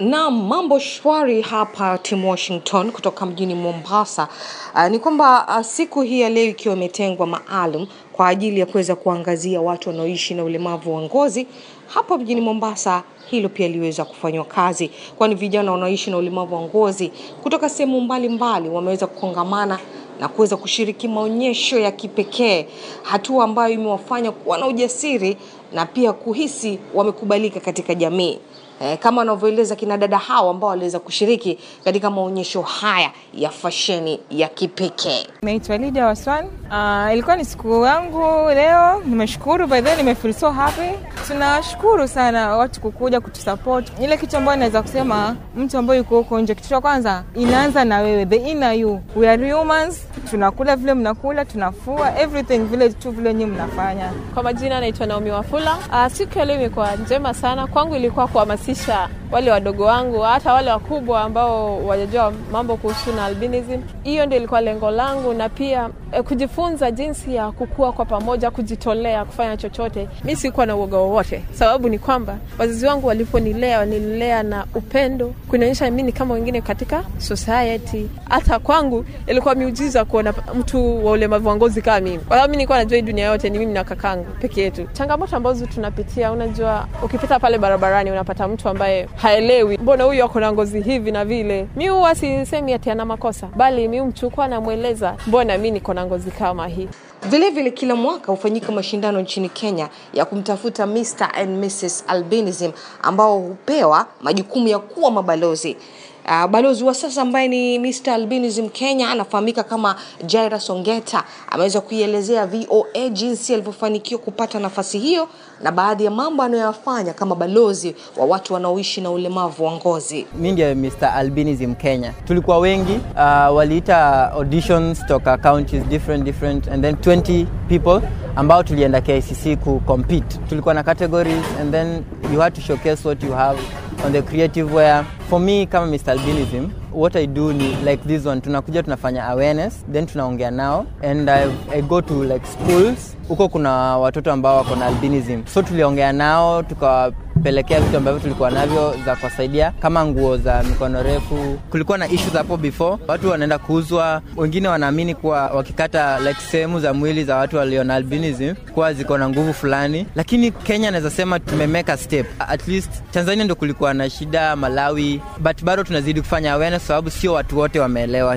Na mambo shwari hapa Tim Washington kutoka mjini Mombasa. Uh, ni kwamba uh, siku hii ya leo ikiwa imetengwa maalum kwa ajili ya kuweza kuangazia watu wanaoishi na ulemavu wa ngozi hapa mjini Mombasa. Hilo pia liweza kufanywa kazi, kwani vijana wanaoishi na ulemavu wa ngozi kutoka sehemu mbalimbali wameweza kukongamana na kuweza kushiriki maonyesho ya kipekee, hatua ambayo imewafanya kuwa na ujasiri na pia kuhisi wamekubalika katika jamii. Eh, kama wanavyoeleza kina dada hao ambao waliweza kushiriki katika maonyesho haya ya fasheni ya kipekee. Naitwa Lydia Waswan. Uh, ilikuwa ni siku yangu leo, nimeshukuru by the way, nimefeel so happy. Tunashukuru sana watu kukuja kutusupport. Ile kitu ambayo naweza kusema mtu ambaye yuko huko nje, kitu cha kwanza inaanza na wewe, the inner you. We are humans, tunakula vile mnakula, tunafua everything vile tu vile nyinyi mnafanya. Kwa majina naitwa Naomi Wafula. Uh, siku ya leo imekuwa njema sana. Kwangu, ilikuwa kuhamasisha wale wadogo wangu hata wale wakubwa ambao wajajua mambo kuhusu na albinism. Hiyo ndio ilikuwa lengo langu, na pia eh, kujifunza jinsi ya kukua kwa pamoja, kujitolea kufanya chochote. Mi sikuwa na uoga wowote, sababu ni kwamba wazazi wangu waliponilea wanilea na upendo, kunionyesha mi ni kama wengine katika society. Hata kwangu ilikuwa miujiza kuona mtu wa ulemavu wa ngozi kama mimi, kwa sababu mi nilikuwa najua hii dunia yote ni mimi na kakangu peke yetu. Changamoto ambazo tunapitia, unajua, ukipita pale barabarani unapata mtu ambaye haelewi, mbona huyu ako na ngozi hivi na vile. Mi huwa sisemi ati ana makosa, bali mi mchukua namweleza, mbona mi niko na ngozi kama hii. Vilevile vile kila mwaka hufanyika mashindano nchini Kenya ya kumtafuta Mr and Mrs Albinism ambao hupewa majukumu ya kuwa mabalozi. Uh, balozi wa sasa ambaye ni Mr Albinism Kenya anafahamika kama Jaira Songeta ameweza kuielezea VOA jinsi alivyofanikiwa kupata nafasi hiyo na baadhi ya mambo anayoyafanya kama balozi wa watu wanaoishi na ulemavu wa ngozi. Mimi ndiye Mr Albinism Kenya. Tulikuwa wengi uh, waliita auditions toka counties different different and then 20 people ambao tulienda KICC ku compete. Tulikuwa na categories and then you had to showcase what you have on the creative where for me kama Mr Albinism what I do like this one tunakuja tunafanya awareness then tunaongea nao and I, I go to like schools. Huko kuna watoto ambao wako na albinism. So tuliongea nao tukawapelekea vitu ambavyo tulikuwa navyo za kuwasaidia kama nguo za mikono refu. Kulikuwa na issues hapo before. Watu wanaenda kuuzwa. Wengine wanaamini kuwa wakikata like sehemu za mwili za watu walio na albinism kuwa ziko na nguvu fulani. Lakini kenya naweza sema tumemeka step. At least tanzania ndo kulikuwa na shida malawi but bado tunazidi kufanya awareness sababu sio watu wote wameelewa